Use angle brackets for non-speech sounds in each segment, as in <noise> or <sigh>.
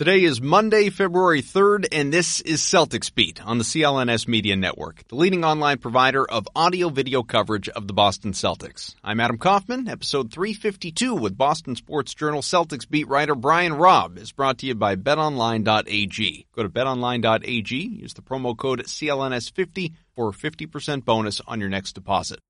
Today is Monday, February 3rd, and this is Celtics Beat on the CLNS Media Network, the leading online provider of audio video coverage of the Boston Celtics. I'm Adam Kaufman. Episode 352 with Boston Sports Journal Celtics beat writer Brian Robb is brought to you by betonline.ag. Go to betonline.ag, use the promo code CLNS50 for a 50% bonus on your next deposit.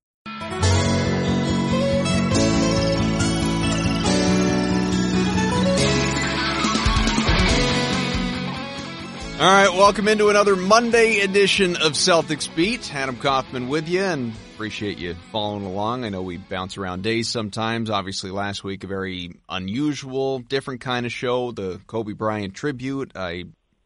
All right, welcome into another Monday edition of Celtics Beat. Adam Kaufman with you, and appreciate you following along. I know we bounce around days sometimes. Obviously, last week a very unusual, different kind of show, the Kobe Bryant tribute. I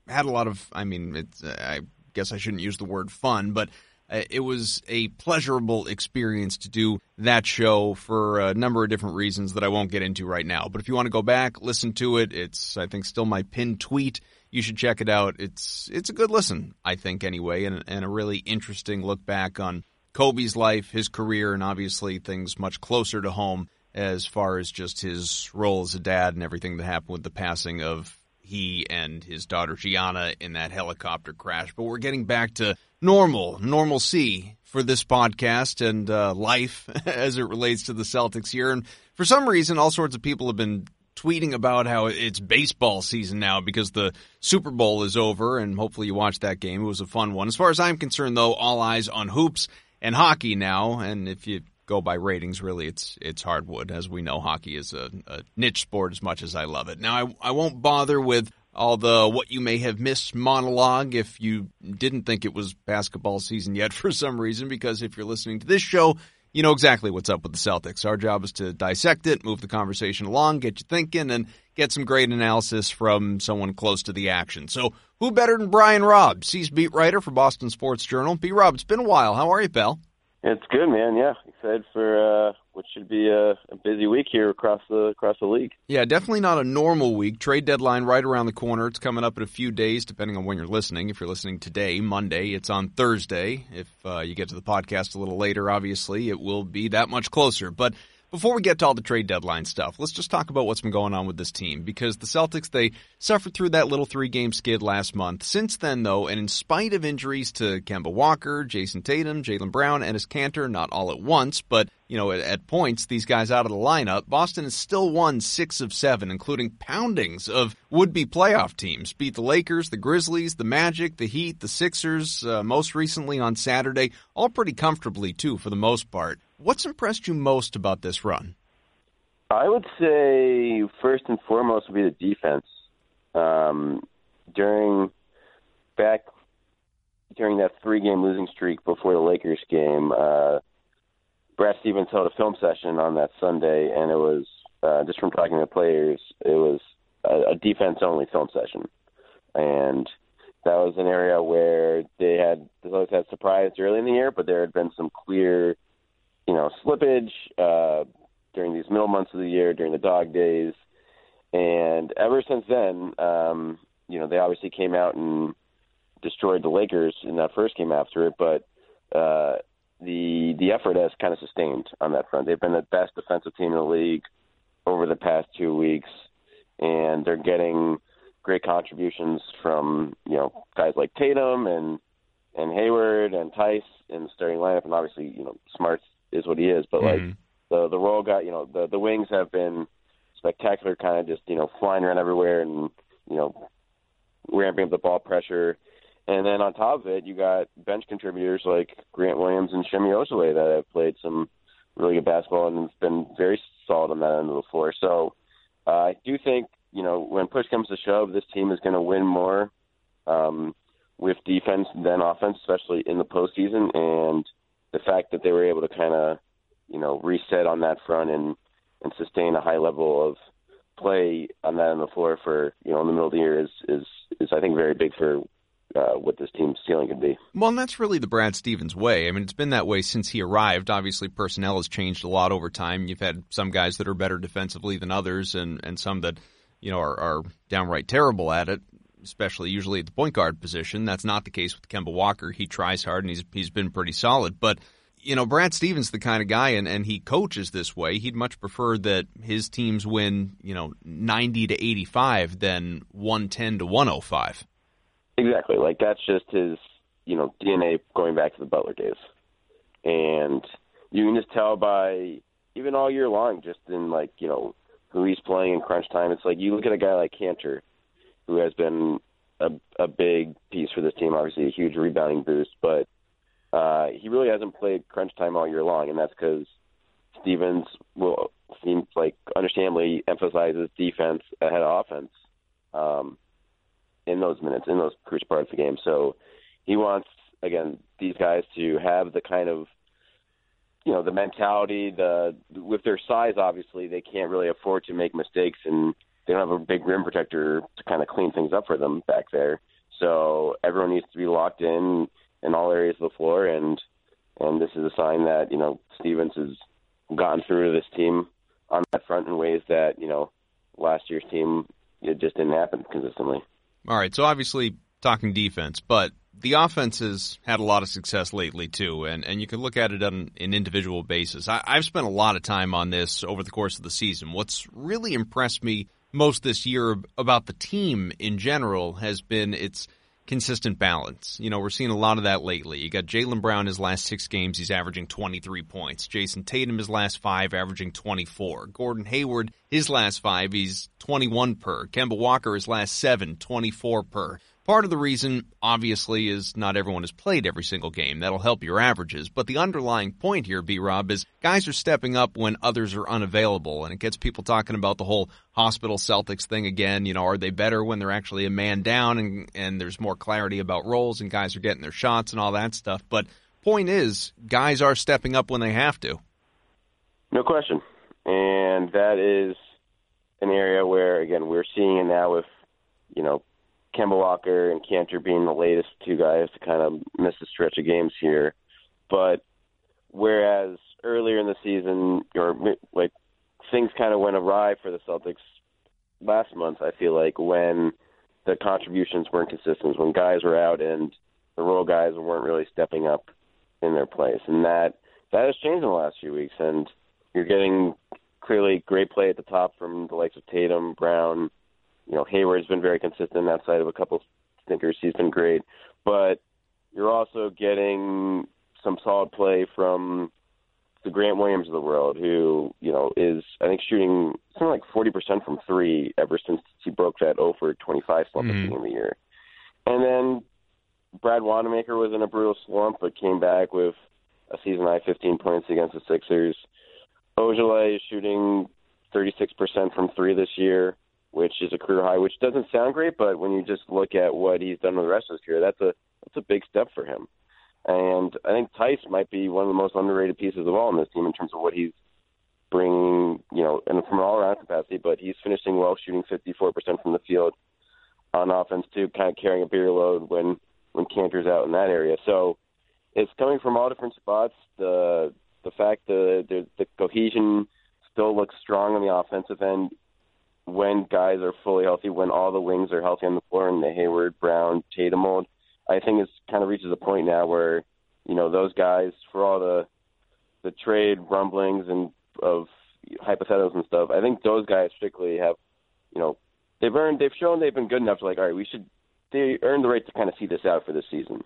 had a lot of, I mean, it's, I guess I shouldn't use the word fun, but uh, it was a pleasurable experience to do that show for a number of different reasons that I won't get into right now. But if you want to go back, listen to it, it's I think still my pinned tweet. You should check it out. It's it's a good listen, I think anyway, and and a really interesting look back on Kobe's life, his career, and obviously things much closer to home as far as just his role as a dad and everything that happened with the passing of he and his daughter Gianna in that helicopter crash. But we're getting back to normal, normalcy for this podcast and uh, life <laughs> as it relates to the Celtics here. And for some reason, all sorts of people have been tweeting about how it's baseball season now because the Super Bowl is over and hopefully you watched that game. It was a fun one. As far as I'm concerned though, all eyes on hoops and hockey now. And if you go by ratings, really it's, it's hardwood. As we know, hockey is a, a niche sport as much as I love it. Now I, I won't bother with all the what you may have missed monologue if you didn't think it was basketball season yet <laughs> for some reason, because if you're listening to this show, you know exactly what's up with the Celtics. Our job is to dissect it, move the conversation along, get you thinking, and get some great analysis from someone close to the action. So, who better than Brian Robb, C's beat writer for Boston Sports Journal? B. Rob, it's been a while. How are you, pal? It's good, man. Yeah, excited for uh, what should be a, a busy week here across the across the league. Yeah, definitely not a normal week. Trade deadline right around the corner. It's coming up in a few days, depending on when you're listening. If you're listening today, Monday, it's on Thursday. If uh, you get to the podcast a little later, obviously, it will be that much closer. But before we get to all the trade deadline stuff, let's just talk about what's been going on with this team because the Celtics they suffered through that little three-game skid last month. Since then, though, and in spite of injuries to Kemba Walker, Jayson Tatum, Jaylen Brown, and Enes Kanter, not all at once, but you know at, at points these guys out of the lineup, Boston has still won six of seven, including poundings of would-be playoff teams. Beat the Lakers, the Grizzlies, the Magic, the Heat, the Sixers. Uh, most recently on Saturday, all pretty comfortably too for the most part. What's impressed you most about this run? I would say first and foremost would be the defense. Um, during back during that three-game losing streak before the Lakers game, uh, Brad Stevens held a film session on that Sunday, and it was uh, just from talking to players, it was a, a defense-only film session, and that was an area where they had always had surprised early in the year, but there had been some clear you know, slippage uh, during these middle months of the year, during the dog days. And ever since then, um, you know, they obviously came out and destroyed the Lakers in that first game after it, but uh, the the effort has kind of sustained on that front. They've been the best defensive team in the league over the past two weeks, and they're getting great contributions from you know guys like Tatum and and Hayward and Theis in the starting lineup, and obviously you know Smart's is what he is. But like Mhm. the the role guy, you know, the the wings have been spectacular, kind of just you know flying around everywhere and you know ramping up the ball pressure. And then on top of it, you got bench contributors like Grant Williams and Semi Ojeleye that have played some really good basketball and have been very solid on that end of the floor. So uh, I do think, you know, when push comes to shove, this team is going to win more um, with defense than offense, especially in the postseason. And the fact that they were able to kind of, you know, reset on that front and, and sustain a high level of play on that on the floor for, you know, in the middle of the year is, is, is I think, very big for uh, what this team's ceiling could be. Well, and that's really the Brad Stevens way. I mean, it's been that way since he arrived. Obviously, personnel has changed a lot over time. You've had some guys that are better defensively than others, and and some that you know are, are downright terrible at it. Especially usually at the point guard position. That's not the case with Kemba Walker. He tries hard and he's he's been pretty solid. But you know, Brad Stevens the kind of guy, and, and he coaches this way. He'd much prefer that his teams win, you know, 90 to 85 than 110 to 105. Exactly. Like that's just his, you know, DNA going back to the Butler days, and you can just tell by even all year long, just in like you know who he's playing in crunch time. It's like you look at a guy like Kanter, who has been a, a big piece for this team. Obviously, a huge rebounding boost, but uh, he really hasn't played crunch time all year long, and that's because Stevens will seems like understandably emphasizes defense ahead of offense. Um, in those minutes, in those crucial parts of the game. So he wants again these guys to have the kind of you know the mentality, the with their size. Obviously, they can't really afford to make mistakes, and they don't have a big rim protector to kind of clean things up for them back there. So everyone needs to be locked in in all areas of the floor, and and this is a sign that you know Stevens has gotten through this team on that front in ways that you know last year's team it just didn't happen consistently. All right, so obviously talking defense, but the offense has had a lot of success lately too, and, and you can look at it on an individual basis. I, I've spent a lot of time on this over the course of the season. What's really impressed me most this year about the team in general has been its – consistent balance. You know, we're seeing a lot of that lately. You got Jaylen Brown his last six games, he's averaging 23 points. Jayson Tatum his last five, averaging 24. Gordon Hayward his last five, he's 21 per. Kemba Walker his last seven, 24 per. Part of the reason, obviously, is not everyone has played every single game. That'll help your averages. But the underlying point here, B Rob, is guys are stepping up when others are unavailable. And it gets people talking about the whole hospital Celtics thing again. You know, are they better when they're actually a man down and, and there's more clarity about roles and guys are getting their shots and all that stuff? But point is, guys are stepping up when they have to. No question. And that is an area where, again, we're seeing it now with, you know, Kemba Walker and Kanter being the latest two guys to kind of miss a stretch of games here. But whereas earlier in the season, or like things kind of went awry for the Celtics last month, I feel like when the contributions weren't consistent, when guys were out and the role guys weren't really stepping up in their place, and that that has changed in the last few weeks. And you're getting clearly great play at the top from the likes of Tatum, Brown, you know, Hayward's been very consistent outside of a couple stinkers. He's been great, but you're also getting some solid play from the Grant Williams of the world, who you know is I think shooting something like forty percent from three ever since he broke that 0 for 25 slump mm-hmm. at the beginning of the year. And then Brad Wanamaker was in a brutal slump, but came back with a season high 15 points against the Sixers. Ojeleye is shooting 36% from three this year which is a career high, which doesn't sound great, but when you just look at what he's done with the rest of his career, that's a that's a big step for him. And I think Theis might be one of the most underrated pieces of all in this team in terms of what he's bringing, you know, and from an all-around capacity. But he's finishing well, shooting 54% from the field on offense too, kind of carrying a bigger load when when Kanter's out in that area. So it's coming from all different spots. The the fact that the, the cohesion still looks strong on the offensive end, when guys are fully healthy, when all the wings are healthy on the floor, and the Hayward, Brown, Tatum mold, I think it's kind of reaches a point now where you know those guys, for all the the trade rumblings and of hypotheticals and stuff, I think those guys strictly have, you know, they've earned, they've shown they've been good enough to like, all right, we should, they earned the right to kind of see this out for this season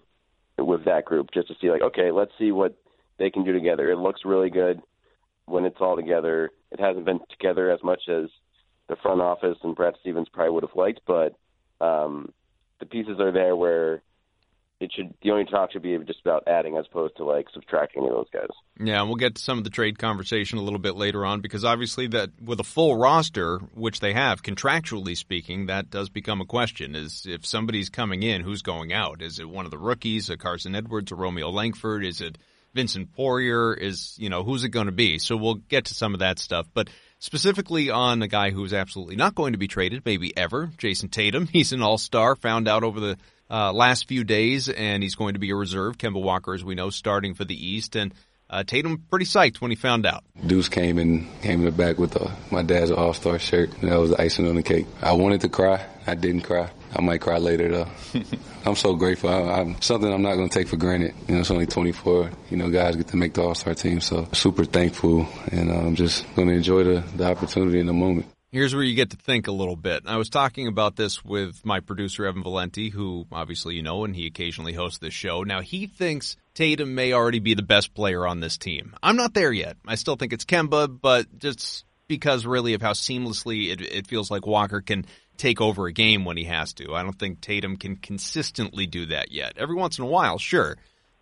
with that group, just to see like, okay, let's see what they can do together. It looks really good when it's all together. It hasn't been together as much as the front office and Brad Stevens probably would have liked, but um, the pieces are there where it should the only talk should be just about adding as opposed to like subtracting any of those guys. Yeah, we'll get to some of the trade conversation a little bit later on because obviously that with a full roster, which they have contractually speaking, that does become a question. Is if somebody's coming in, who's going out? Is it one of the rookies, a Carson Edwards, a Romeo Langford? Is it Vincent Poirier? Is you know who's it going to be? So we'll get to some of that stuff, but specifically on a guy who's absolutely not going to be traded, maybe ever, Jayson Tatum. <laughs> He's an All Star, found out over the uh, last few days, and he's going to be a reserve. Kemba Walker, as we know, starting for the East, and uh, Tatum pretty psyched when he found out. Deuce came and came in the back with uh, my dad's All Star shirt, and that was icing on the cake. I wanted to cry, I didn't cry. I might cry later though. <laughs> I'm so grateful. I, am something I'm not going to take for granted. You know, it's only 24. You know, guys get to make the All Star team, so super thankful, and uh, I'm just going to enjoy the, the opportunity in the moment. Here's where you get to think a little bit. I was talking about this with my producer, Evan Valenti, who obviously you know, and he occasionally hosts this show. Now, he thinks Tatum may already be the best player on this team. I'm not there yet. I still think it's Kemba, but just because really of how seamlessly it, it feels like Walker can take over a game when he has to. I don't think Tatum can consistently do that yet. Every once in a while, sure.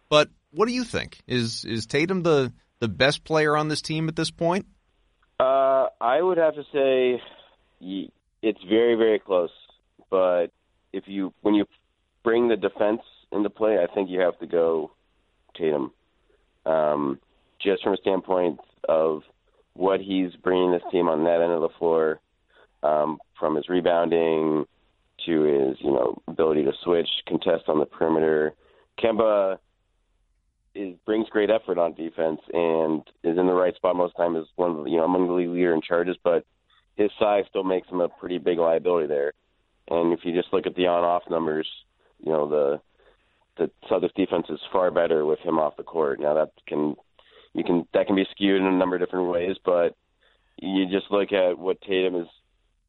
But what do you think? Is is Tatum the the best player on this team at this point? Uh, I would have to say it's very, very close. But if you when you bring the defense into play, I think you have to go Tatum. Um, just from a standpoint of what he's bringing this team on that end of the floor, um, from his rebounding to his you know ability to switch, contest on the perimeter. Kemba is brings great effort on defense and is in the right spot most time. Is one of you know among the league leader in charges, but his size still makes him a pretty big liability there. And if you just look at the on-off numbers, you know the the Celtics defense is far better with him off the court. Now that can you can that can be skewed in a number of different ways, but you just look at what Tatum is.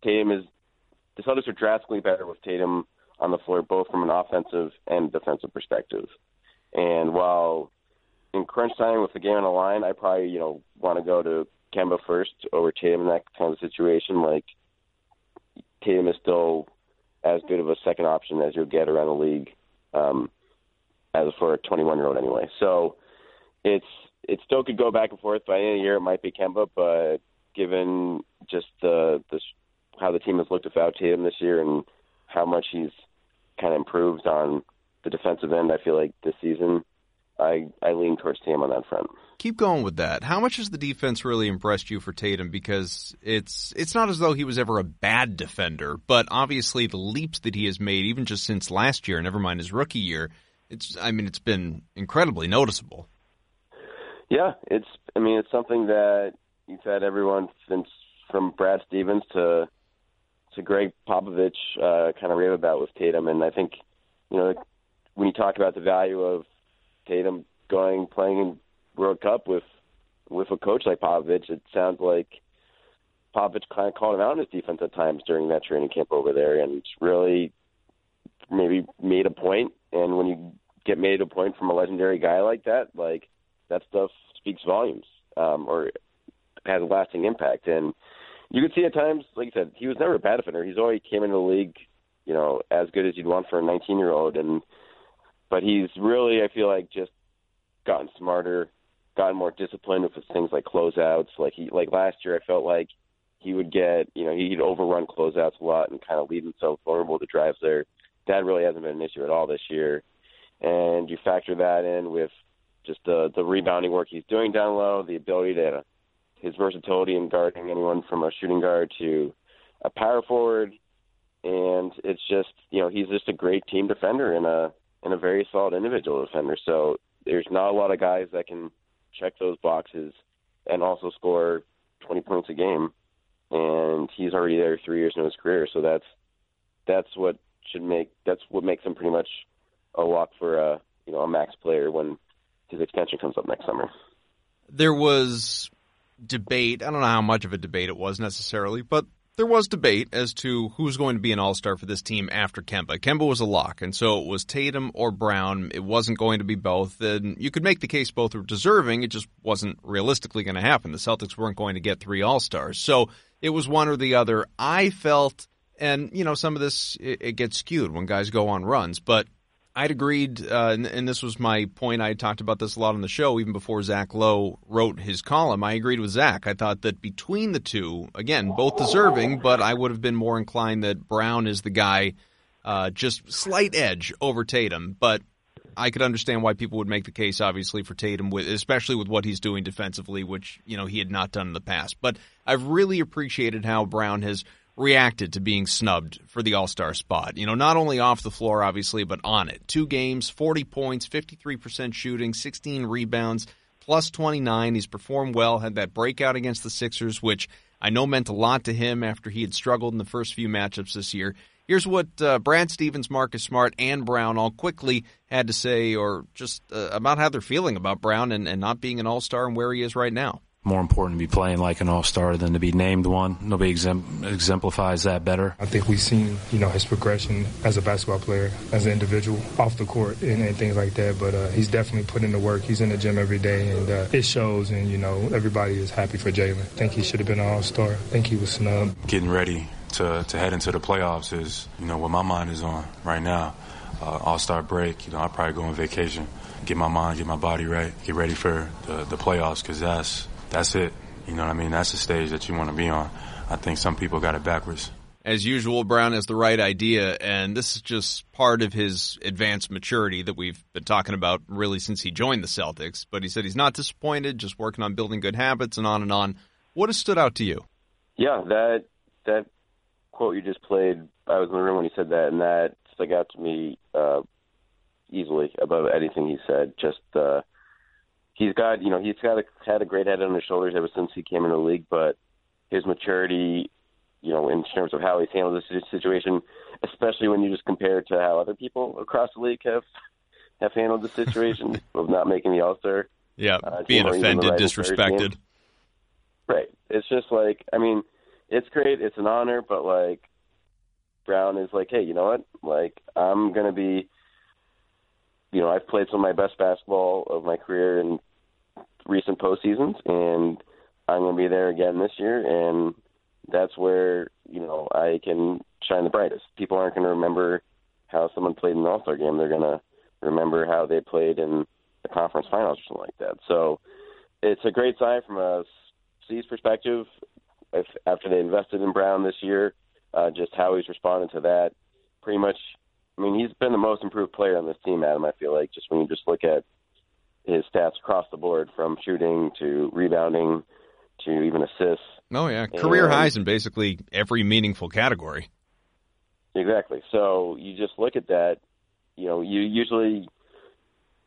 Tatum is the Celtics are drastically better with Tatum on the floor, both from an offensive and defensive perspective. And while in crunch time with the game on the line, I probably you know want to go to Kemba first over Tatum in that kind of situation. Like Tatum is still as good of a second option as you'll get around the league, um, as for a 21 year old anyway. So it's it still could go back and forth. By the end of the year, it might be Kemba, but given just the the how the team has looked without Tatum this year and how much he's kind of improved on the defensive end, I feel like this season I, I lean towards Tatum on that front. Keep going with that. How much has the defense really impressed you for Tatum? Because it's it's not as though he was ever a bad defender, but obviously the leaps that he has made, even just since last year, never mind his rookie year, it's I mean it's been incredibly noticeable. Yeah, it's I mean it's something that you've had everyone since from Brad Stevens to to Gregg Popovich uh, kind of rave about with Tatum, and I think you know when you talk about the value of Tatum going playing in World Cup with with a coach like Popovich, it sounds like Popovich kind of called him out on his defense at times during that training camp over there, and really maybe made a point. And when you get made a point from a legendary guy like that, like that stuff speaks volumes, um, or has a lasting impact. And you could see at times, like you said, he was never a bad defender. He's always came into the league, you know, as good as you'd want for a 19 year old, and but he's really, I feel like, just gotten smarter, gotten more disciplined with things like closeouts. Like he, like last year, I felt like he would get, you know, he'd overrun closeouts a lot and kind of leave himself vulnerable to drives there. That really hasn't been an issue at all this year. And you factor that in with just the the rebounding work he's doing down low, the ability to his versatility in guarding anyone from a shooting guard to a power forward, and it's just you know he's just a great team defender and a and a very solid individual defender. So there's not a lot of guys that can check those boxes and also score 20 points a game. And he's already there three years into his career, so that's that's what should make that's what makes him pretty much a lock for a you know a max player when his extension comes up next summer. There was debate. I don't know how much of a debate it was necessarily, but there was debate as to who's going to be an all star for this team after Kemba. Kemba was a lock, and so it was Tatum or Brown. It wasn't going to be both. And you could make the case both were deserving. It just wasn't realistically going to happen. The Celtics weren't going to get three all stars. So it was one or the other. I felt, and you know, some of this, it, it gets skewed when guys go on runs, but I'd agreed, uh, and, and, this was my point. I talked about this a lot on the show, even before Zach Lowe wrote his column. I agreed with Zach. I thought that between the two, again, both deserving, but I would have been more inclined that Brown is the guy, uh, just slight edge over Tatum. But I could understand why people would make the case, obviously, for Tatum, with especially with what he's doing defensively, which you know he had not done in the past. But I've really appreciated how Brown has reacted to being snubbed for the All Star spot. You know, not only off the floor, obviously, but on it. Two games, 40 points, 53% shooting, 16 rebounds, plus 29. He's performed well, had that breakout against the Sixers, which I know meant a lot to him after he had struggled in the first few matchups this year. Here's what uh, Brad Stevens, Marcus Smart, and Brown all quickly had to say, or just uh, about how they're feeling about Brown and, and not being an All Star and where he is right now more important to be playing like an all-star than to be named one. Nobody exemplifies that better. I think we've seen, you know, his progression as a basketball player, as an individual, off the court and, and things like that. But uh, he's definitely put in the work. He's in the gym every day, and uh, it shows. And you know, everybody is happy for Jaylen. I think he should have been an all-star. I think he was snubbed. Getting ready to to head into the playoffs is, you know, what my mind is on right now. Uh, all-star break. You know, I'll probably go on vacation get my mind, get my body right, get ready for the, the playoffs because that's that's it. You know what I mean? That's the stage that you want to be on. I think some people got it backwards. As usual, Brown has the right idea, and this is just part of his advanced maturity that we've been talking about really since he joined the Celtics. But he said he's not disappointed, just working on building good habits and on and on. What has stood out to you? Yeah, that that quote you just played, I was in the room when he said that, and that stuck out to me uh, easily above anything he said. Just uh, he's got you know he's got a, had a great head on his shoulders ever since he came in the league, but his maturity, you know, in terms of how he's handled this situation, especially when you just compare it to how other people across the league have have handled the situation <laughs> of not making the All Star. Yeah, uh, being offended, disrespected. Right. It's just like I mean, it's great, it's an honor, but like Brown is like, hey, you know what? Like I'm gonna be you know, I've played some of my best basketball of my career in recent postseasons, and I'm going to be there again this year, and that's where you know I can shine the brightest. People aren't going to remember how someone played in an All Star game; they're going to remember how they played in the conference finals or something like that. So it's a great sign from a C's perspective. If, after they invested in Brown this year, uh, just how he's responded to that, pretty much. I mean, he's been the most improved player on this team, Adam. I feel like just when you just look at his stats across the board from shooting to rebounding to even assists. Oh yeah, career and, highs in basically every meaningful category. Exactly. So you just look at that. You know, you usually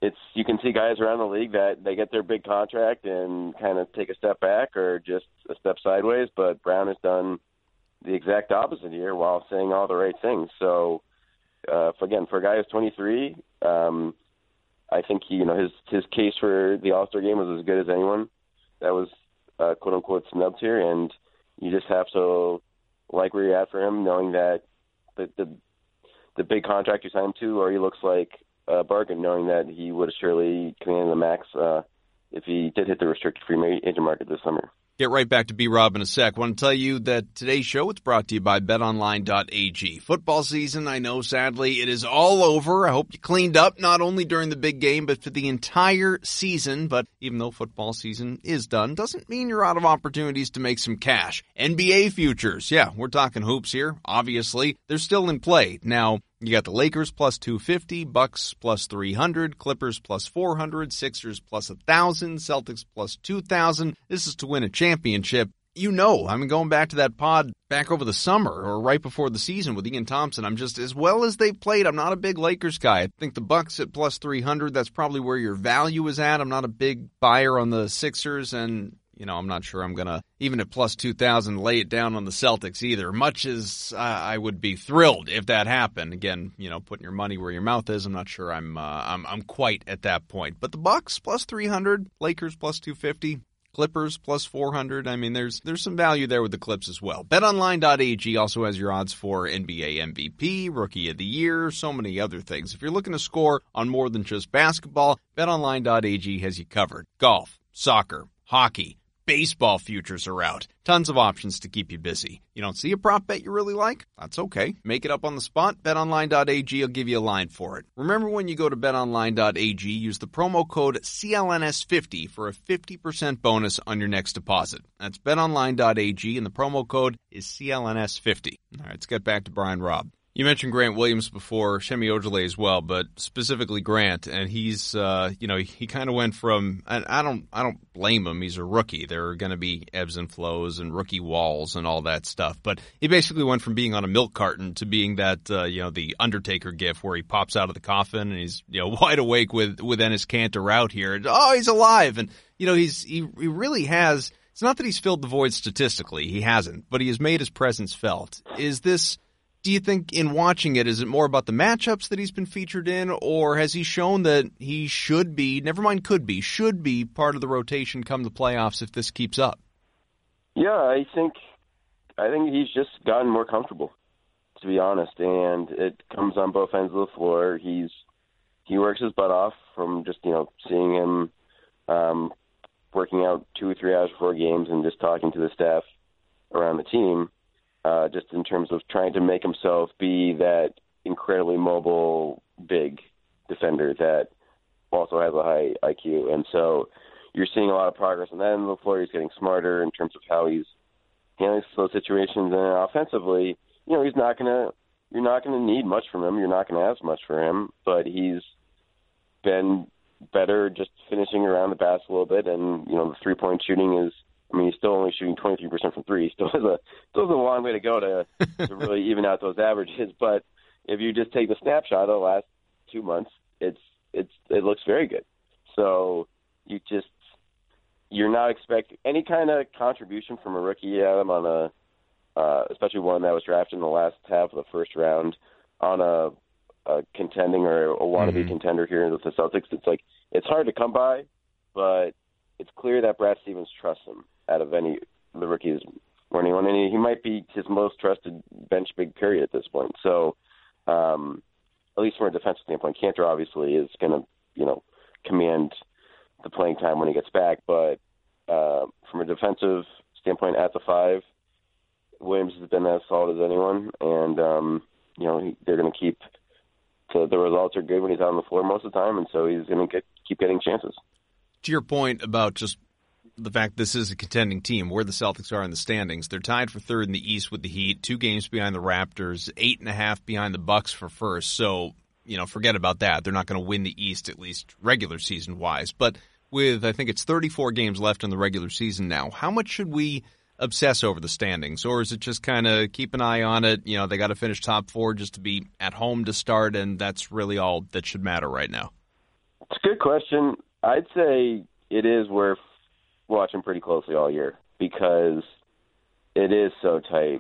it's you can see guys around the league that they get their big contract and kind of take a step back or just a step sideways. But Brown has done the exact opposite here while saying all the right things. So uh, again, for a guy who's 23, um, I think he, you know, his his case for the All Star game was as good as anyone that was uh, quote unquote snubbed here, and you just have to like where you're at for him, knowing that the the, the big contract you signed to already looks like a bargain, knowing that he would surely commanded the max uh, if he did hit the restricted free agent market this summer. Get right back to B Rob in a sec. Want to tell you that today's show is brought to you by BetOnline.ag. Football season, I know, sadly, it is all over. I hope you cleaned up not only during the big game, but for the entire season. But even though football season is done, doesn't mean you're out of opportunities to make some cash. NBA futures, yeah, we're talking hoops here. Obviously, they're still in play now. You got the Lakers plus 250, Bucks plus 300, Clippers plus 400, Sixers plus 1,000, Celtics plus 2,000. This is to win a championship. You know, I mean, going back to that pod back over the summer or right before the season with Ian Thompson, I'm just, as well as they've played, I'm not a big Lakers guy. I think the Bucks at plus 300, that's probably where your value is at. I'm not a big buyer on the Sixers and you know, I'm not sure I'm going to, even at plus 2,000, lay it down on the Celtics either. Much as uh, I would be thrilled if that happened. Again, you know, putting your money where your mouth is. I'm not sure I'm, uh, I'm, I'm quite at that point. But the Bucks plus 300, Lakers plus 250. Clippers plus 400. I mean, there's there's some value there with the Clips as well. BetOnline.ag also has your odds for NBA MVP, Rookie of the Year, so many other things. If you're looking to score on more than just basketball, BetOnline.ag has you covered. Golf, soccer, hockey, Baseball futures are out. Tons of options to keep you busy. You don't see a prop bet you really like? That's okay. Make it up on the spot. BetOnline.ag will give you a line for it. Remember when you go to BetOnline.ag, use the promo code CLNS50 for a 50% bonus on your next deposit. That's BetOnline.ag and the promo code is CLNS50. All right, let's get back to Brian Robb. You mentioned Grant Williams before, Semi Ojeleye as well, but specifically Grant, and he's, uh, you know, he kind of went from, and I don't, I don't blame him. He's a rookie. There are going to be ebbs and flows and rookie walls and all that stuff. But he basically went from being on a milk carton to being that, uh, you know, the Undertaker gif where he pops out of the coffin and he's, you know, <laughs> wide awake with with Enes Kanter out here. And, oh, he's alive, and you know, he's he, he really has. It's not that he's filled the void statistically. He hasn't, but he has made his presence felt. Is this? Do you think in watching it, is it more about the matchups that he's been featured in, or has he shown that he should be, never mind could be, should be part of the rotation come the playoffs if this keeps up? Yeah, I think I think he's just gotten more comfortable, to be honest, and it comes on both ends of the floor. He's he works his butt off from just you know seeing him um, working out two or three hours before games and just talking to the staff around the team uh, just in terms of trying to make himself be that incredibly mobile, big defender that also has a high IQ. And so you're seeing a lot of progress on that end of the floor. He's getting smarter in terms of how he's handling those situations. And offensively, you know, he's not to, you're not going to need much from him. You're not going to ask much for him, but he's been better just finishing around the basket a little bit. And, you know, the three point shooting is, I mean, he's still only shooting 23% from three. Still has a still has a long way to go to to really <laughs> even out those averages. But if you just take the snapshot of the last two months, it's it's it looks very good. So you just you're not expecting any kind of contribution from a rookie Adam on a uh, especially one that was drafted in the last half of the first round on a, a contending or a wannabe mm-hmm. contender here with the Celtics. It's like it's hard to come by, but it's clear that Brad Stevens trusts him out of any the rookies or anyone, and he, might be his most trusted bench big period at this point. So, um, at least from a defensive standpoint, Kanter obviously is going to you know command the playing time when he gets back, but uh, from a defensive standpoint, at the five, Williams has been as solid as anyone, and um, you know he, they're going to keep. So the results are good when he's out on the floor most of the time, and so he's going to keep getting chances. To your point about just the fact this is a contending team, where the Celtics are in the standings. They're tied for third in the East with the Heat, two games behind the Raptors, eight and a half behind the Bucks for first. So, you know, forget about that. They're not going to win the East, at least regular season wise. But with, I think it's 34 games left in the regular season now, how much should we obsess over the standings? Or is it just kind of keep an eye on it? You know, they got to finish top four just to be at home to start, and that's really all that should matter right now. It's a good question. I'd say it is watching pretty closely all year because it is so tight,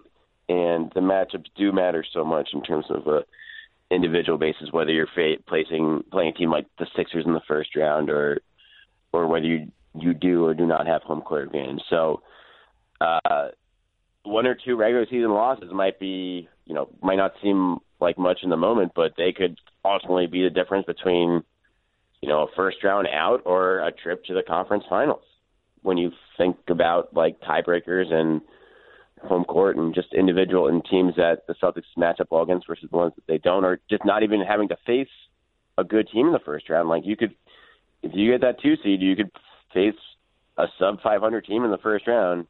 and the matchups do matter so much in terms of a individual basis. Whether you're fa- placing playing a team like the Sixers in the first round, or or whether you you do or do not have home court advantage. So, uh, one or two regular season losses might be, you know, might not seem like much in the moment, but they could ultimately be the difference between, you know, a first round out or a trip to the conference finals when you think about like tiebreakers and home court and just individual and teams that the Celtics match up against versus the ones that they don't, or just not even having to face a good team in the first round. Like you could, if you get that two seed, you could face a sub 500 team in the first round,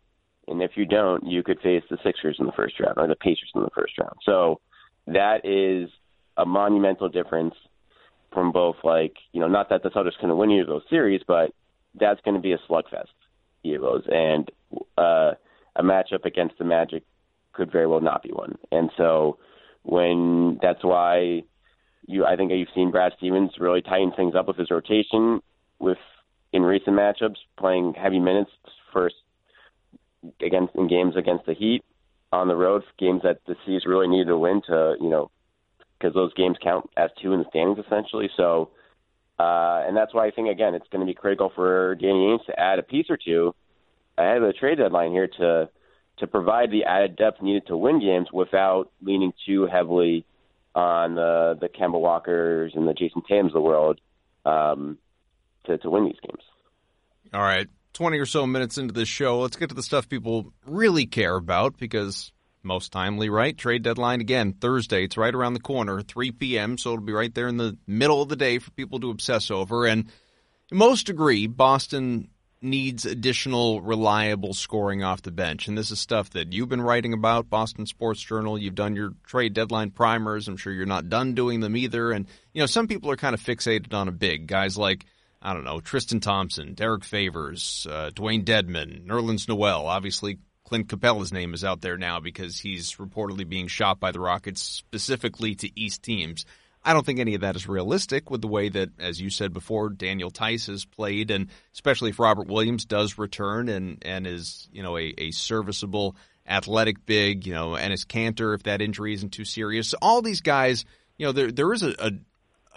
and if you don't, you could face the Sixers in the first round or the Pacers in the first round. So that is a monumental difference from both like you know not that the Celtics can win either of those series, but that's going to be a slugfest heroes, and uh, a matchup against the Magic could very well not be one. And so when that's why you, I think you've seen Brad Stevens really tighten things up with his rotation with in recent matchups, playing heavy minutes first against in games against the Heat on the road, games that the C's really needed to win to you know because those games count as two in the standings essentially. So uh, and that's why I think again it's going to be critical for Danny Ainge to add a piece or two ahead of the trade deadline here to to provide the added depth needed to win games without leaning too heavily on the the Kemba Walkers and the Jason Tams of the world um, to to win these games. All right. 20 or so minutes into this show, let's get to the stuff people really care about because most timely, right? Trade deadline again, Thursday. It's right around the corner, 3 p.m., so it'll be right there in the middle of the day for people to obsess over. And most agree Boston needs additional reliable scoring off the bench. And this is stuff that you've been writing about, Boston Sports Journal. You've done your trade deadline primers. I'm sure you're not done doing them either. And, you know, some people are kind of fixated on a big. Guys like, I don't know, Tristan Thompson, Derrick Favors, uh, Dewayne Dedmon, Nerlens Noel. Obviously, Clint Capela's name is out there now because he's reportedly being shot by the Rockets specifically to East teams. I don't think any of that is realistic with the way that, as you said before, Daniel Theis has played, and especially if Robert Williams does return and and is you know a, a serviceable athletic big, you know, Enes Kanter if that injury isn't too serious. All these guys, you know, there there is a, a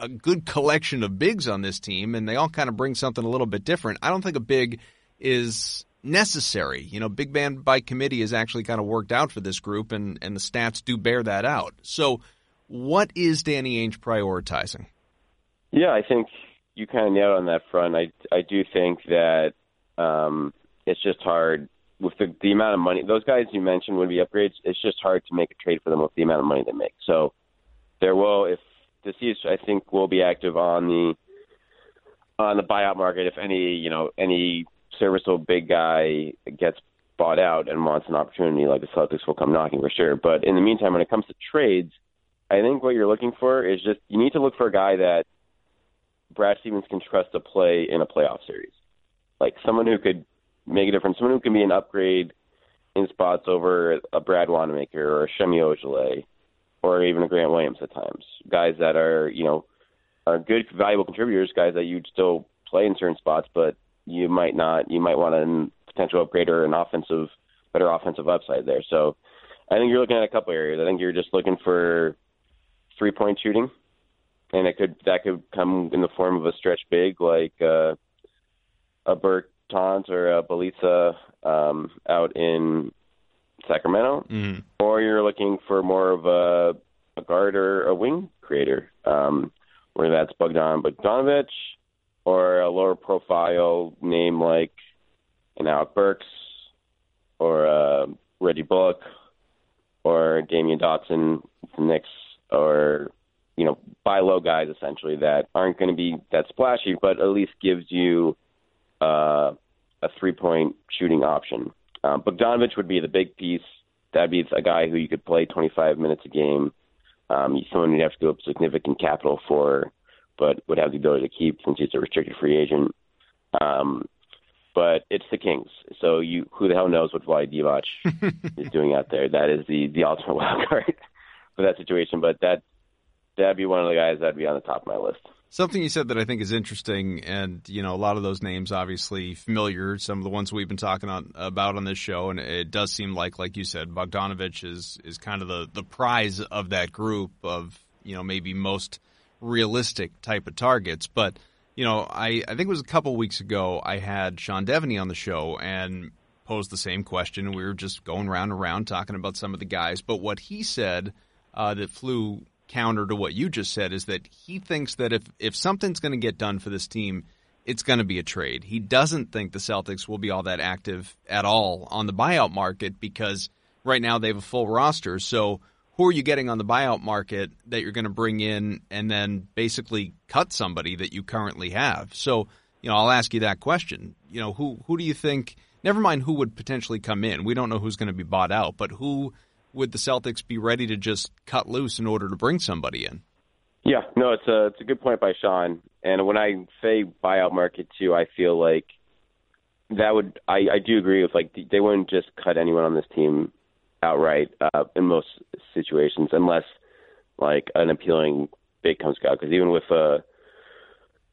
a good collection of bigs on this team, and they all kind of bring something a little bit different. I don't think a big is necessary. You know, big man by committee is actually kind of worked out for this group, and and the stats do bear that out. So what is Danny Ainge prioritizing? Yeah, I think you kind of nailed on that front. I I do think that um, it's just hard with the, the amount of money. Those guys you mentioned would be upgrades. It's just hard to make a trade for them with the amount of money they make. So there will, if the C's, I think will be active on the on the buyout market. If any, you know, any serviceable big guy gets bought out and wants an opportunity, like the Celtics will come knocking for sure. But in the meantime, when it comes to trades I think what you're looking for is just you need to look for a guy that Brad Stevens can trust to play in a playoff series, like someone who could make a difference, someone who can be an upgrade in spots over a Brad Wanamaker or a Semi Ojeleye or even a Grant Williams at times. Guys that are you know are good, valuable contributors, guys that you'd still play in certain spots, but you might not. You might want a potential upgrade or an offensive, better offensive upside there. So I think you're looking at a couple areas. I think you're just looking for three point shooting, and it could that could come in the form of a stretch big like uh, a Bertans or a Bjelica um, out in Sacramento, mm-hmm. or you're looking for more of a, a guard or a wing creator, um, whether that's Bogdan Bogdanovic or a lower profile name like an Alec Burks or uh, Reggie Bullock or Damyean Dotson, the Knicks or you know buy low guys essentially that aren't going to be that splashy, but at least gives you uh, a three point shooting option. Um, Bogdanovic would be the big piece. That'd be a guy who you could play 25 minutes a game. Um, someone you'd have to go up significant capital for, but would have the ability to keep since he's a restricted free agent. Um, but it's the Kings, so you who the hell knows what Vlade Divac <laughs> is doing out there? That is the the ultimate <laughs> wild card for that situation. But that that'd be one of the guys that'd be on the top of my list. Something you said that I think is interesting, and you know, a lot of those names obviously familiar. Some of the ones we've been talking on, about on this show, and it does seem like, like you said, Bogdanovic is is kind of the the prize of that group of you know maybe most realistic type of targets. But you know, I I think it was a couple weeks ago I had Sean Deveney on the show and posed the same question. And we were just going round and round talking about some of the guys, but what he said uh, that flew counter to what you just said is that he thinks that if if something's going to get done for this team, it's going to be a trade. He doesn't think the Celtics will be all that active at all on the buyout market because right now they have a full roster. So who are you getting on the buyout market that you're going to bring in and then basically cut somebody that you currently have? So, you know, I'll ask you that question. You know, who who do you think never mind who would potentially come in. We don't know who's going to be bought out, but who would the Celtics be ready to just cut loose in order to bring somebody in? Yeah, no, it's a it's a good point by Sean. And when I say buyout market too, I feel like that would I I do agree with like they wouldn't just cut anyone on this team outright uh, in most situations unless like an appealing big comes out because even with uh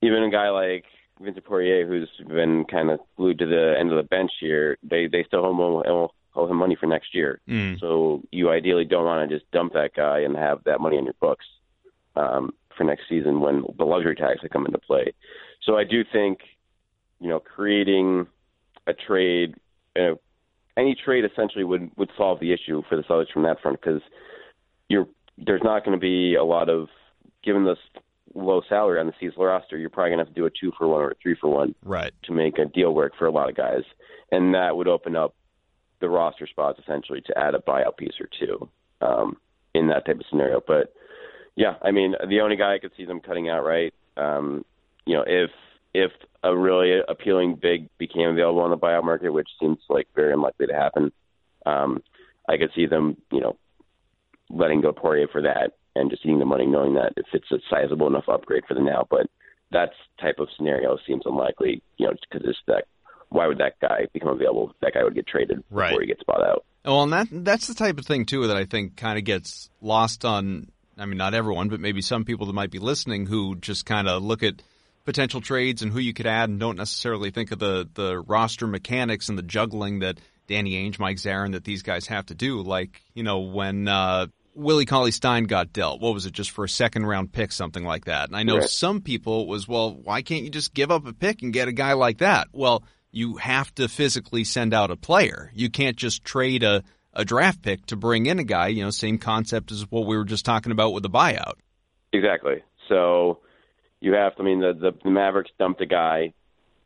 even a guy like Vincent Poirier who's been kind of glued to the end of the bench here, they they still him owe him money for next year. Mm. So you ideally don't want to just dump that guy and have that money on your books um, for next season when the luxury tax would come into play. So I do think, you know, creating a trade, uh, any trade essentially would would solve the issue for the Celtics from that front because you're there's not going to be a lot of given the low salary on the Cecil roster, you're probably gonna have to do a two for one or a three for one Right. to make a deal work for a lot of guys, and that would open up the roster spots essentially to add a buyout piece or two um, in that type of scenario. But yeah, I mean, the only guy I could see them cutting out, right? Um, you know, if if a really appealing big became available on the buyout market, which seems like very unlikely to happen, um, I could see them, you know, letting go Poirier for that and just eating the money, knowing that if it's a sizable enough upgrade for the now. But that type of scenario seems unlikely, you know, because it's that. Why would that guy become available? That guy would get traded Right. before he gets bought out. Well, and that that's the type of thing too that I think kind of gets lost on. I mean, not everyone, but maybe some people that might be listening who just kind of look at potential trades and who you could add and don't necessarily think of the the roster mechanics and the juggling that Danny Ainge, Mike Zarren, that these guys have to do. Like you know when uh, Willie Cauley Stein got dealt, what was it, just for a second round pick, something like that? And I know Right. some people was well, why can't you just give up a pick and get a guy like that? Well, you have to physically send out a player. You can't just trade a, a draft pick to bring in a guy. You know, same concept as what we were just talking about with the buyout. Exactly. So you have to. I mean, the, the Mavericks dumped a guy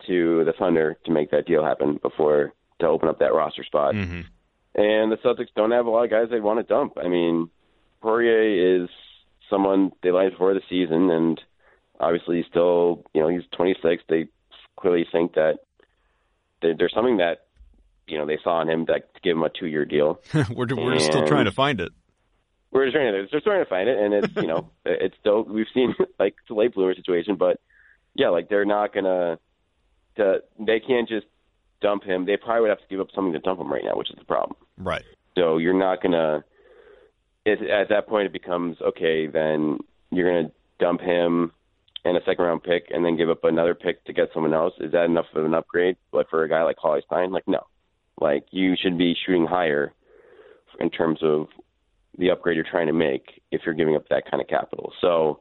to the Thunder to make that deal happen before to open up that roster spot, Mm-hmm. and the Celtics don't have a lot of guys they want to dump. I mean, Poirier is someone they liked before the season, and obviously he's still, you know, he's 26. They clearly think that there, there's something that you know they saw in him that to give him a two year deal. <laughs> we're we're still trying to find it. We're just trying to they're trying to find it, and it's you know <laughs> it's still we've seen <laughs> like it's a late bloomer situation, but yeah, like they're not gonna to they can't just dump him. They probably would have to give up something to dump him right now, which is the problem. Right. So you're not gonna. It, at that point, it becomes okay. Then you're gonna dump him and a second round pick, and then give up another pick to get someone else. Is that enough of an upgrade? But for a guy like Cauley Stein, like no, like you should be shooting higher in terms of the upgrade you're trying to make if you're giving up that kind of capital. So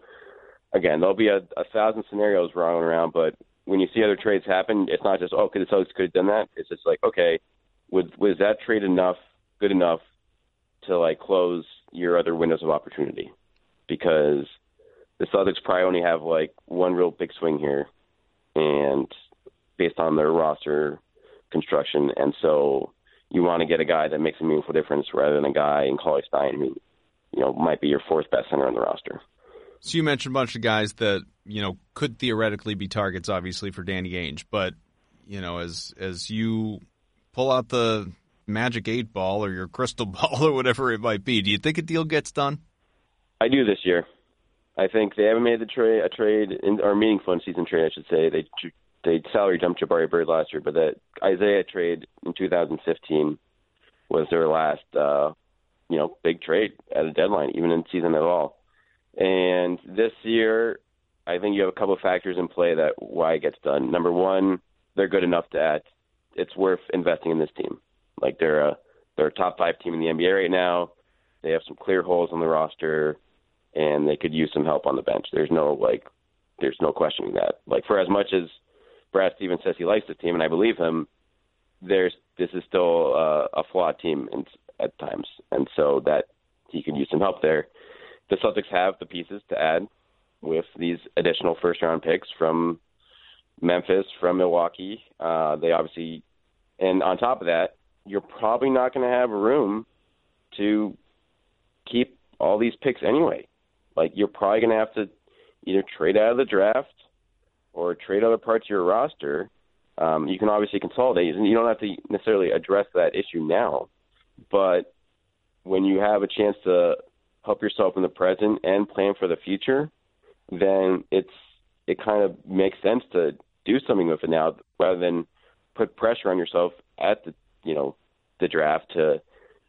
again, there'll be a, a thousand scenarios rolling around, but when you see other trades happen, it's not just oh, the Celtics could have done that. It's just like okay, was was that trade enough, good enough to like close your other windows of opportunity? Because the Celtics probably only have like one real big swing here, and based on their roster construction, and so you want to get a guy that makes a meaningful difference rather than a guy in Cauley Stein who, you know, might be your fourth best center on the roster. So you mentioned a bunch of guys that you know could theoretically be targets, obviously for Danny Ainge, but you know as as you pull out the magic eight ball or your crystal <laughs> ball or whatever it might be, do you think a deal gets done? I do this year. I think they haven't made the trade a trade in, or meaningful in season trade. I should say they they salary dumped Jabari Bird last year, but that Isaiah trade in 2015 was their last uh, you know big trade at a deadline, even in season at all. And this year, I think you have a couple of factors in play that why it gets done. Number one, they're good enough add. It's worth investing in this team. Like they're a they're a top five team in the NBA right now. They have some clear holes on the roster, and they could use some help on the bench. There's no like, there's no questioning that. Like for as much as Brad Stevens says he likes this team, and I believe him, there's this is still uh, a flawed team in, at times, and so that he could use some help there. The Celtics have the pieces to add with these additional first round picks from Memphis, from Milwaukee. Uh, they obviously, and on top of that, you're probably not going to have room to keep all these picks anyway. Like you're probably going to have to either trade out of the draft or trade other parts of your roster. Um, you can obviously consolidate, and you don't have to necessarily address that issue now. But when you have a chance to help yourself in the present and plan for the future, then it's it kind of makes sense to do something with it now rather than put pressure on yourself at the you know the draft to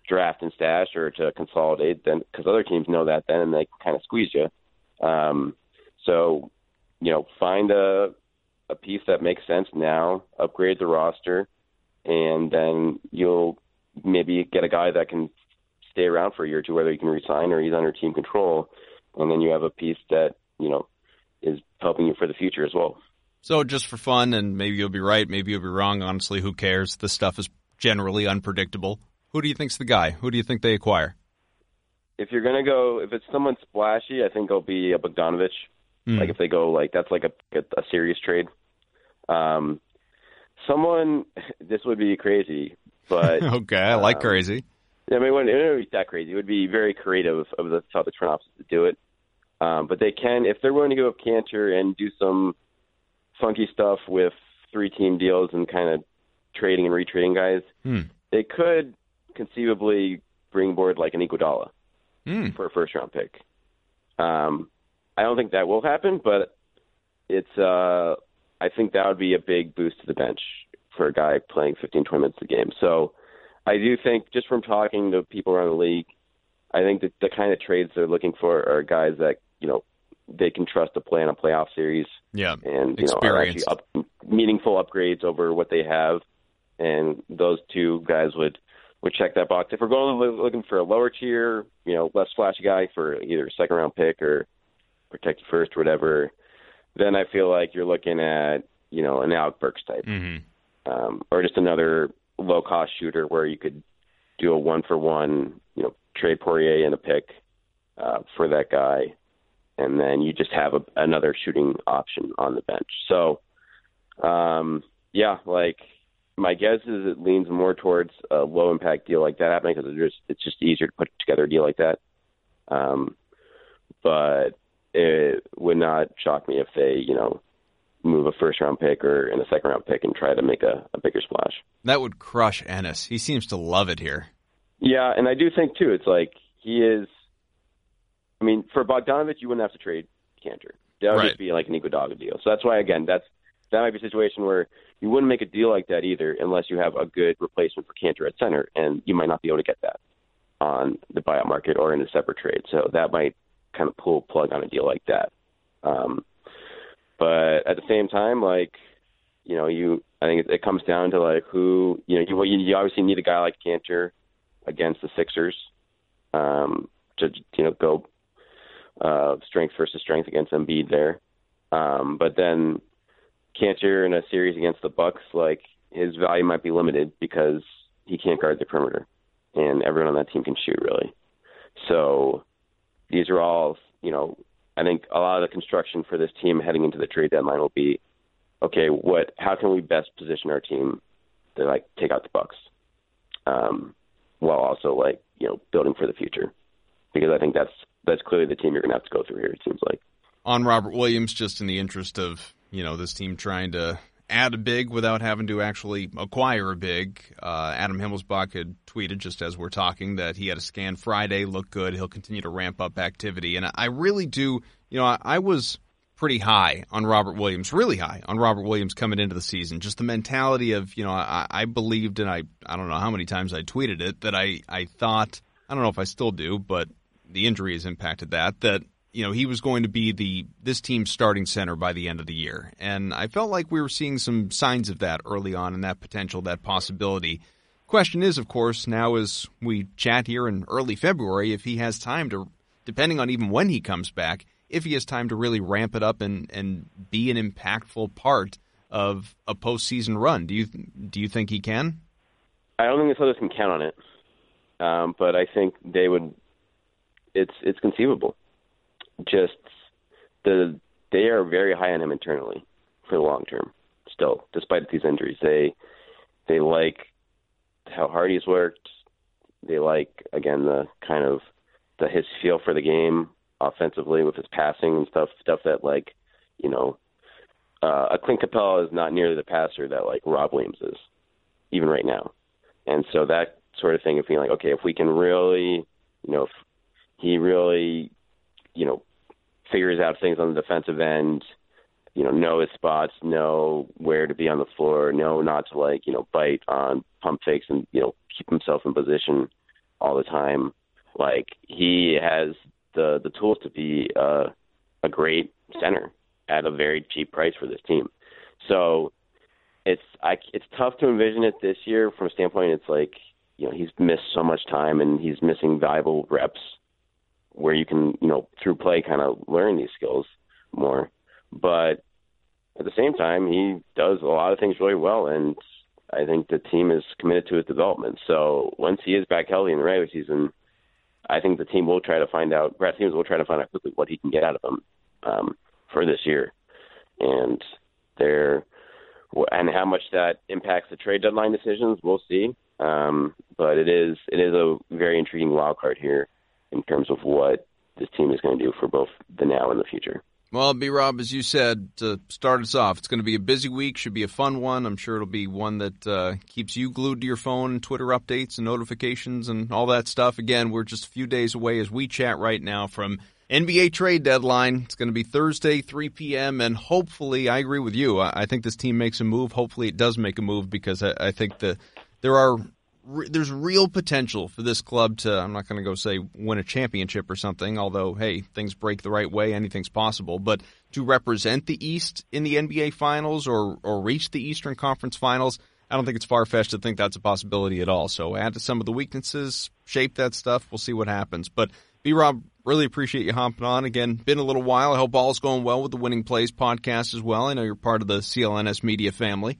draft and stash or to consolidate then because other teams know that then and they kind of squeeze you um so you know find a a piece that makes sense now upgrade the roster and then you'll maybe get a guy that can stay around for a year or two whether he can resign or he's under team control and then you have a piece that you know is helping you for the future as well So just for fun, and maybe you'll be right, maybe you'll be wrong. Honestly, who cares? This stuff is generally unpredictable. Who do you think's the guy? Who do you think they acquire? if you're going to go, if it's someone splashy, I think it'll be a Bogdanovic. Mm. Like if they go like that's like a a, a serious trade. Um, someone <laughs> this would be crazy, but <laughs> okay, I like um, crazy. I mean, it wouldn't, it wouldn't be that crazy. It would be very creative of the Celtics front office to do it. Um, but they can, if they're willing to go up Kanter and do some funky stuff with three team deals and kind of trading and retrading guys, hmm. they could conceivably bring board like an Iguodala hmm. for a first round pick. Um, I don't think that will happen, but it's. Uh, I think that would be a big boost to the bench for a guy playing 15, 20 minutes a game. So I do think, just from talking to people around the league, I think that the kind of trades they're looking for are guys that you know they can trust to play in a playoff series. Yeah, and you know are actually up, meaningful upgrades over what they have, and those two guys would would check that box. If we're going looking for a lower tier, you know, less flashy guy for either a second round pick or protected first or whatever, then I feel like you're looking at you know an Alec Burks type, mm-hmm. um, or just another low cost shooter where you could do a one for one, you know, trade Poirier and a pick uh, for that guy, and then you just have a, another shooting option on the bench. So, um, yeah, like my guess is it leans more towards a low impact deal like that happening because it's just it's just easier to put together a deal like that. Um, but it would not shock me if they, you know, move a first round pick or in a second round pick and try to make a, a bigger splash. That would crush Enes. He seems to love it here. Yeah, and I do think too. It's like he is. I mean, for Bogdanovic, you wouldn't have to trade Kanter. That would right. just be like an Iguodala deal. So that's why, again, that's that might be a situation where you wouldn't make a deal like that either unless you have a good replacement for Kanter at center, and you might not be able to get that on the buyout market or in a separate trade. So that might kind of pull plug on a deal like that. Um, but at the same time, like you know, you I think it, it comes down to like who you know you, you obviously need a guy like Kanter against the Sixers um, to you know go uh, strength versus strength against Embiid there. Um, but then Kanter in a series against the Bucks, like his value might be limited because he can't guard the perimeter, and everyone on that team can shoot really. So these are all you know. I think a lot of the construction for this team heading into the trade deadline will be, okay, what? How can we best position our team to like take out the Bucks, um, while also like you know building for the future, because I think that's that's clearly the team you're going to have to go through here. It seems like on Robert Williams, just in the interest of you know this team trying to add a big without having to actually acquire a big. Uh, Adam Himmelsbach had tweeted just as we're talking that he had a scan Friday, looked good. He'll continue to ramp up activity, and I really do. You know, I, I was pretty high on Robert Williams, really high on Robert Williams coming into the season. Just the mentality of, you know, I, I believed, and I, I don't know how many times I tweeted it, that I, I thought, I don't know if I still do, but the injury has impacted that, that you know, he was going to be the this team's starting center by the end of the year. And I felt like we were seeing some signs of that early on and that potential, that possibility. Question is, of course, now as we chat here in early February, if he has time to, depending on even when he comes back, if he has time to really ramp it up and, and be an impactful part of a postseason run. Do you do you think he can? I don't think the Celtics can count on it, um, but I think they would. It's it's conceivable just the they are very high on him internally for the long term. Still, despite these injuries, they they like how hard he's worked. They like again the kind of the his feel for the game offensively with his passing and stuff stuff that like you know uh, a Clint Capela is not nearly the passer that like Rob Williams is even right now, and so that sort of thing of feeling like okay if we can really you know if he really you know, figures out things on the defensive end, you know, know his spots, know where to be on the floor, know not to like, you know, bite on pump fakes and, you know, keep himself in position all the time. Like he has the the tools to be uh, a great center at a very cheap price for this team. So it's I it's tough to envision it this year from a standpoint. It's like you know he's missed so much time and he's missing valuable reps where you can, you know, through play kind of learn these skills more. But at the same time, he does a lot of things really well, and I think the team is committed to his development. So once he is back healthy in the regular season, I think the team will try to find out. Brad Stevens will try to find out quickly what he can get out of him um, for this year, and they're and how much that impacts the trade deadline decisions, we'll see. Um, but it is it is a very intriguing wild card here in terms of what this team is going to do for both the now and the future. Well, B Rob, as you said, to start us off, it's going to be a busy week, should be a fun one. I'm sure it'll be one that uh, keeps you glued to your phone, Twitter updates and notifications and all that stuff. Again, we're just a few days away as we chat right now from NBA trade deadline. It's going to be Thursday, 3 p.m. And hopefully, I agree with you. I think this team makes a move. Hopefully, it does make a move because I, I think that there are there's real potential for this club to I'm not going to go say win a championship or something although hey things break the right way anything's possible but to represent the East in the NBA finals or or reach the Eastern Conference finals I don't think it's far fetched to think that's a possibility at all. So add to some of the weaknesses shape that stuff we'll see what happens. But B Rob really appreciate you hopping on. Again been a little while. I hope all's going well with the winning plays podcast as well. I know you're part of the CLNS media family.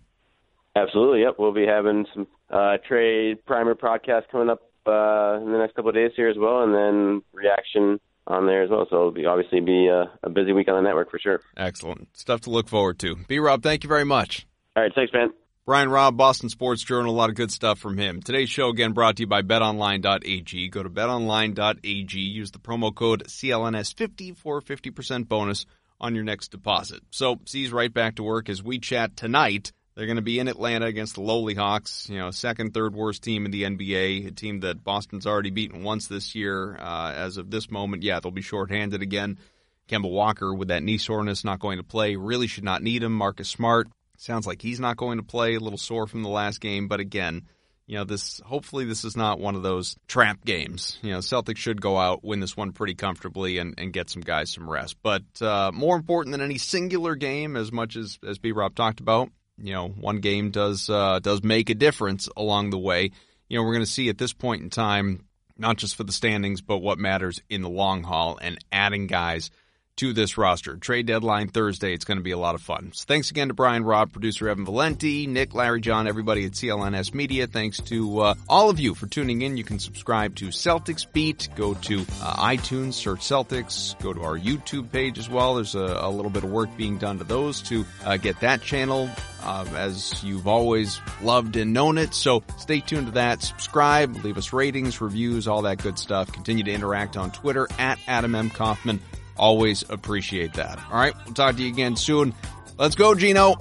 Absolutely. Yep. We'll be having some uh, trade primer podcast coming up uh, in the next couple of days here as well, and then reaction on there as well. So it'll be obviously be a, a busy week on the network for sure. Excellent stuff to look forward to. B Rob, thank you very much. All right. Thanks, man. Brian Robb, Boston Sports Journal, a lot of good stuff from him. Today's show again brought to you by betonline.ag. Go to betonline.ag, use the promo code CLNS50 for a 50% bonus on your next deposit. So, C's right back to work as we chat tonight they're going to be in Atlanta against the lowly Hawks, you know, second, third worst team in the NBA, a team that Boston's already beaten once this year. Uh, as of this moment, yeah, they'll be shorthanded again. Kemba Walker with that knee soreness not going to play. Really should not need him. Marcus Smart sounds like he's not going to play. A little sore from the last game, but again, you know, this hopefully this is not one of those trap games. You know, Celtics should go out, win this one pretty comfortably, and, and get some guys some rest. But uh, more important than any singular game, as much as as B Rob talked about, you know, one game does uh, does make a difference along the way. You know, we're going to see at this point in time, not just for the standings, but what matters in the long haul, and adding guys to this roster. Trade deadline Thursday. It's going to be a lot of fun. So thanks again to Brian Robb, producer Evan Valenti, Nick, Larry, John, everybody at CLNS Media. Thanks to uh, all of you for tuning in. You can subscribe to Celtics Beat. Go to uh, iTunes, search Celtics. Go to our YouTube page as well. There's a, a little bit of work being done to those to uh, get that channel uh, as you've always loved and known it. So stay tuned to that. Subscribe, leave us ratings, reviews, all that good stuff. Continue to interact on Twitter at Adam M. Kaufman. Always appreciate that. All right. We'll talk to you again soon. Let's go, Gino.